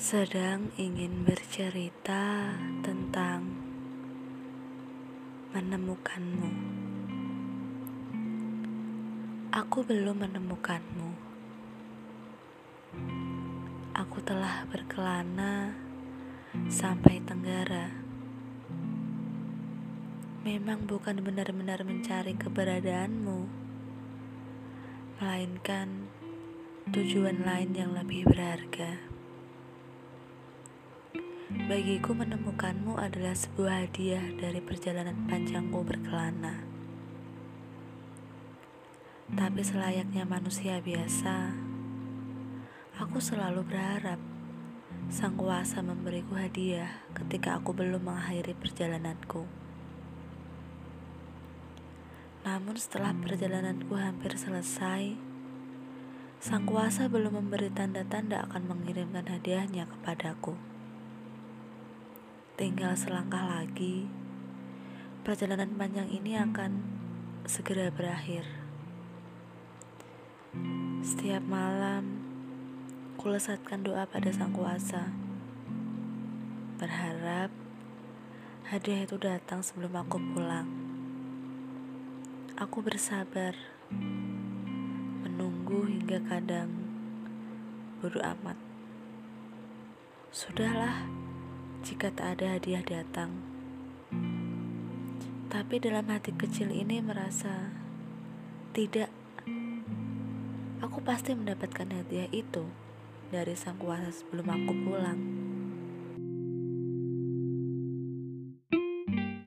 sedang ingin bercerita tentang menemukanmu. Aku belum menemukanmu. Aku telah berkelana sampai Tenggara. Memang bukan benar-benar mencari keberadaanmu, melainkan tujuan lain yang lebih berharga. Bagiku menemukanmu adalah sebuah hadiah dari perjalanan panjangku berkelana. Tapi selayaknya manusia biasa, aku selalu berharap sang kuasa memberiku hadiah ketika aku belum mengakhiri perjalananku. Namun setelah perjalananku hampir selesai, sang kuasa belum memberi tanda-tanda akan mengirimkan hadiahnya kepadaku. Tinggal selangkah lagi, perjalanan panjang ini akan segera berakhir. Setiap malam, kulesatkan doa pada sang kuasa. Berharap hadiah itu datang sebelum aku pulang. Aku bersabar, menunggu hingga kadang bodoh amat. Sudahlah, jika tak ada hadiah datang. Tapi dalam hati kecil ini merasa tidak. Aku pasti mendapatkan hadiah itu dari sang kuasa sebelum aku pulang.